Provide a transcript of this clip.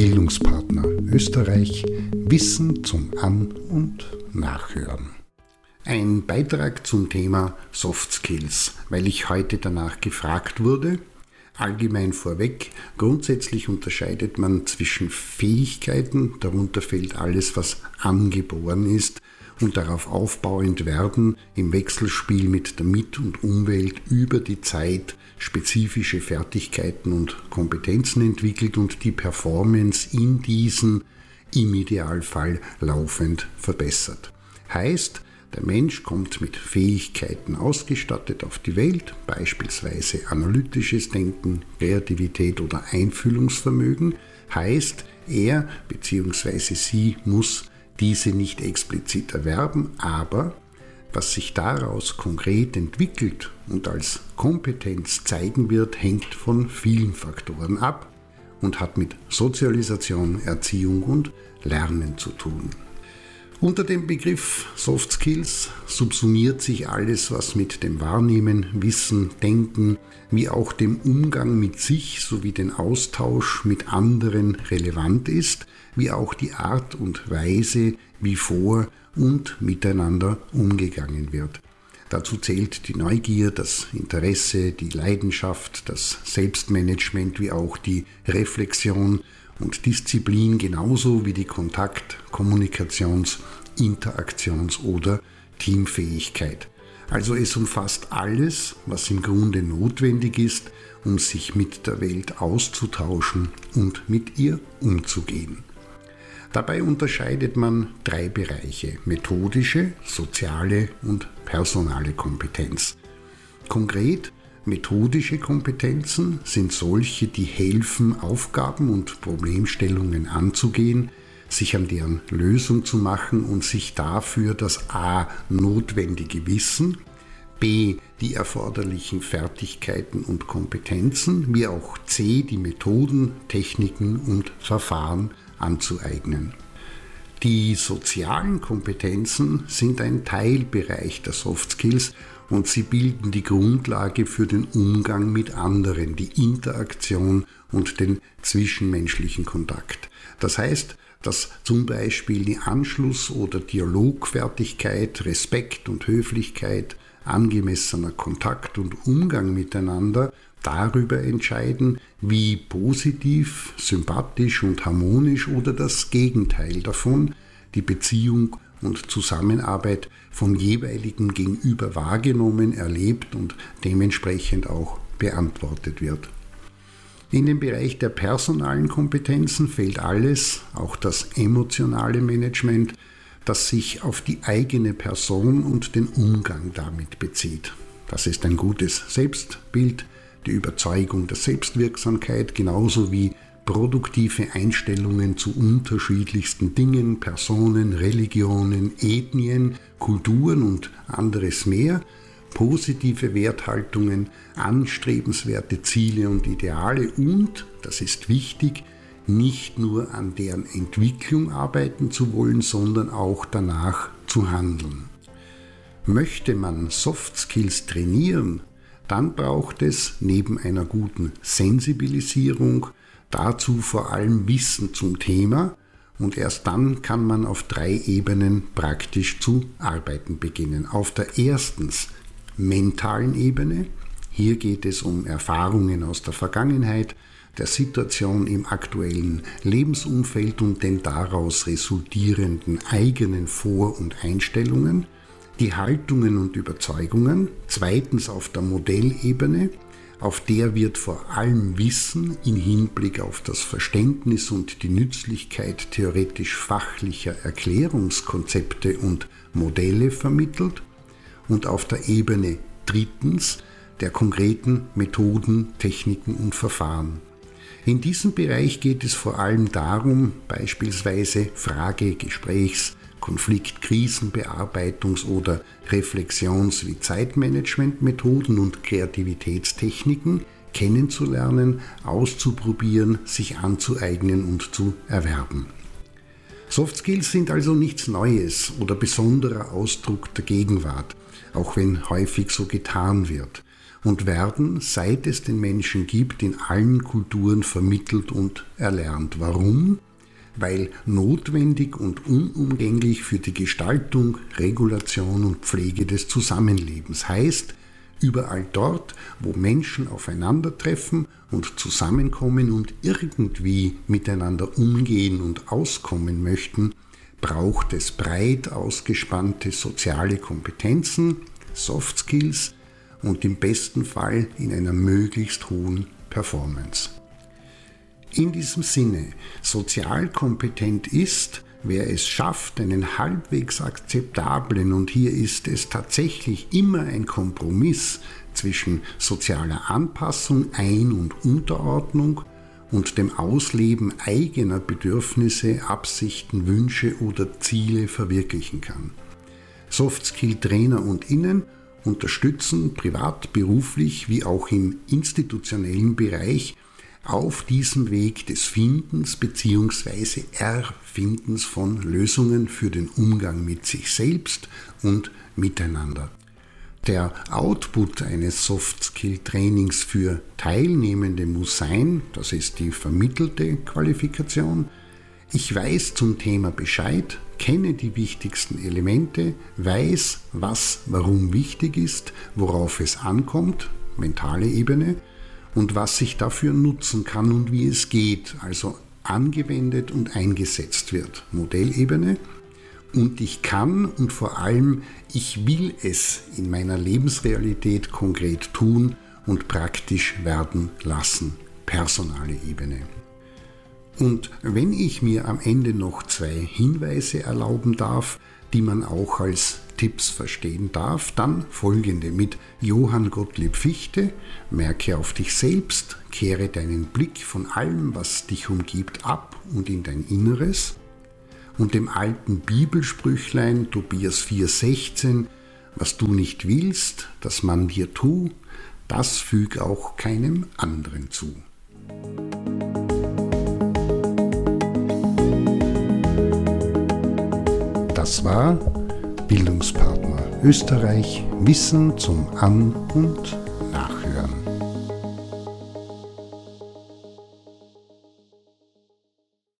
Bildungspartner Österreich Wissen zum An- und Nachhören. Ein Beitrag zum Thema Soft Skills, weil ich heute danach gefragt wurde. Allgemein vorweg, grundsätzlich unterscheidet man zwischen Fähigkeiten, darunter fällt alles, was angeboren ist, und darauf aufbauend werden im Wechselspiel mit der Mit- und Umwelt über die Zeit spezifische Fertigkeiten und Kompetenzen entwickelt und die Performance in diesen im Idealfall laufend verbessert. Heißt, der Mensch kommt mit Fähigkeiten ausgestattet auf die Welt, beispielsweise analytisches Denken, Kreativität oder Einfühlungsvermögen. Heißt, er bzw. sie muss diese nicht explizit erwerben, aber was sich daraus konkret entwickelt und als Kompetenz zeigen wird, hängt von vielen Faktoren ab und hat mit Sozialisation, Erziehung und Lernen zu tun. Unter dem Begriff Soft Skills subsumiert sich alles, was mit dem Wahrnehmen, Wissen, Denken, wie auch dem Umgang mit sich sowie den Austausch mit anderen relevant ist, wie auch die Art und Weise, wie vor und miteinander umgegangen wird. Dazu zählt die Neugier, das Interesse, die Leidenschaft, das Selbstmanagement wie auch die Reflexion und Disziplin genauso wie die Kontakt-, Kommunikations-, Interaktions- oder Teamfähigkeit. Also es umfasst alles, was im Grunde notwendig ist, um sich mit der Welt auszutauschen und mit ihr umzugehen. Dabei unterscheidet man drei Bereiche, methodische, soziale und personale Kompetenz. Konkret, methodische Kompetenzen sind solche, die helfen, Aufgaben und Problemstellungen anzugehen, sich an deren Lösung zu machen und sich dafür das a. notwendige Wissen, b. die erforderlichen Fertigkeiten und Kompetenzen, wie auch c. die Methoden, Techniken und Verfahren anzueignen. Die sozialen Kompetenzen sind ein Teilbereich der Soft Skills und sie bilden die Grundlage für den Umgang mit anderen, die Interaktion und den zwischenmenschlichen Kontakt. Das heißt, dass zum Beispiel die Anschluss- oder Dialogfertigkeit, Respekt und Höflichkeit, angemessener Kontakt und Umgang miteinander darüber entscheiden, wie positiv, sympathisch und harmonisch oder das Gegenteil davon die Beziehung und Zusammenarbeit vom jeweiligen Gegenüber wahrgenommen, erlebt und dementsprechend auch beantwortet wird. In den Bereich der personalen Kompetenzen fällt alles, auch das emotionale Management, das sich auf die eigene Person und den Umgang damit bezieht. Das ist ein gutes Selbstbild, die Überzeugung der Selbstwirksamkeit genauso wie produktive Einstellungen zu unterschiedlichsten Dingen, Personen, Religionen, Ethnien, Kulturen und anderes mehr, positive Werthaltungen, anstrebenswerte Ziele und Ideale und, das ist wichtig, nicht nur an deren Entwicklung arbeiten zu wollen, sondern auch danach zu handeln. Möchte man Soft Skills trainieren, dann braucht es neben einer guten Sensibilisierung dazu vor allem Wissen zum Thema. Und erst dann kann man auf drei Ebenen praktisch zu arbeiten beginnen. Auf der erstens mentalen Ebene, hier geht es um Erfahrungen aus der Vergangenheit, der Situation im aktuellen Lebensumfeld und den daraus resultierenden eigenen Vor- und Einstellungen die Haltungen und Überzeugungen, zweitens auf der Modellebene, auf der wird vor allem Wissen in Hinblick auf das Verständnis und die Nützlichkeit theoretisch-fachlicher Erklärungskonzepte und Modelle vermittelt und auf der Ebene drittens der konkreten Methoden, Techniken und Verfahren. In diesem Bereich geht es vor allem darum, beispielsweise Frage-, Gesprächs-, Konflikt-, Krisenbearbeitungs- oder Reflexions- wie Zeitmanagementmethoden und Kreativitätstechniken kennenzulernen, auszuprobieren, sich anzueignen und zu erwerben. Soft Skills sind also nichts Neues oder besonderer Ausdruck der Gegenwart, auch wenn häufig so getan wird. und werden, seit es den Menschen gibt, in allen Kulturen vermittelt und erlernt. Warum? Weil notwendig und unumgänglich für die Gestaltung, Regulation und Pflege des Zusammenlebens heißt, überall dort, wo Menschen aufeinandertreffen und zusammenkommen und irgendwie miteinander umgehen und auskommen möchten, braucht es breit ausgespannte soziale Kompetenzen, Soft Skills, und im besten Fall in einer möglichst hohen Performance. In diesem Sinne, sozial kompetent ist, wer es schafft, einen halbwegs akzeptablen, und hier ist es tatsächlich immer ein Kompromiss zwischen sozialer Anpassung, Ein- und Unterordnung und dem Ausleben eigener Bedürfnisse, Absichten, Wünsche oder Ziele verwirklichen kann. Softskill-Trainer und Innen unterstützen, privat, beruflich wie auch im institutionellen Bereich, auf diesem Weg des Findens bzw. Erfindens von Lösungen für den Umgang mit sich selbst und miteinander. Der Output eines Soft-Skill-Trainings für Teilnehmende muss sein, das ist die vermittelte Qualifikation, ich weiß zum Thema Bescheid, kenne die wichtigsten Elemente, weiß, was warum wichtig ist, worauf es ankommt, mentale Ebene, und was ich dafür nutzen kann und wie es geht, also angewendet und eingesetzt wird, Modellebene. Und ich kann und vor allem ich will es in meiner Lebensrealität konkret tun und praktisch werden lassen, personale Ebene. Und wenn ich mir am Ende noch zwei Hinweise erlauben darf, die man auch als Tipps verstehen darf, dann folgende mit Johann Gottlieb Fichte, merke auf dich selbst, kehre deinen Blick von allem, was dich umgibt, ab und in dein Inneres, und dem alten Bibelsprüchlein Tobias 4,16, was du nicht willst, dass man dir tu, das füg auch keinem anderen zu. Das war Bildungspartner. Österreich Wissen zum An- und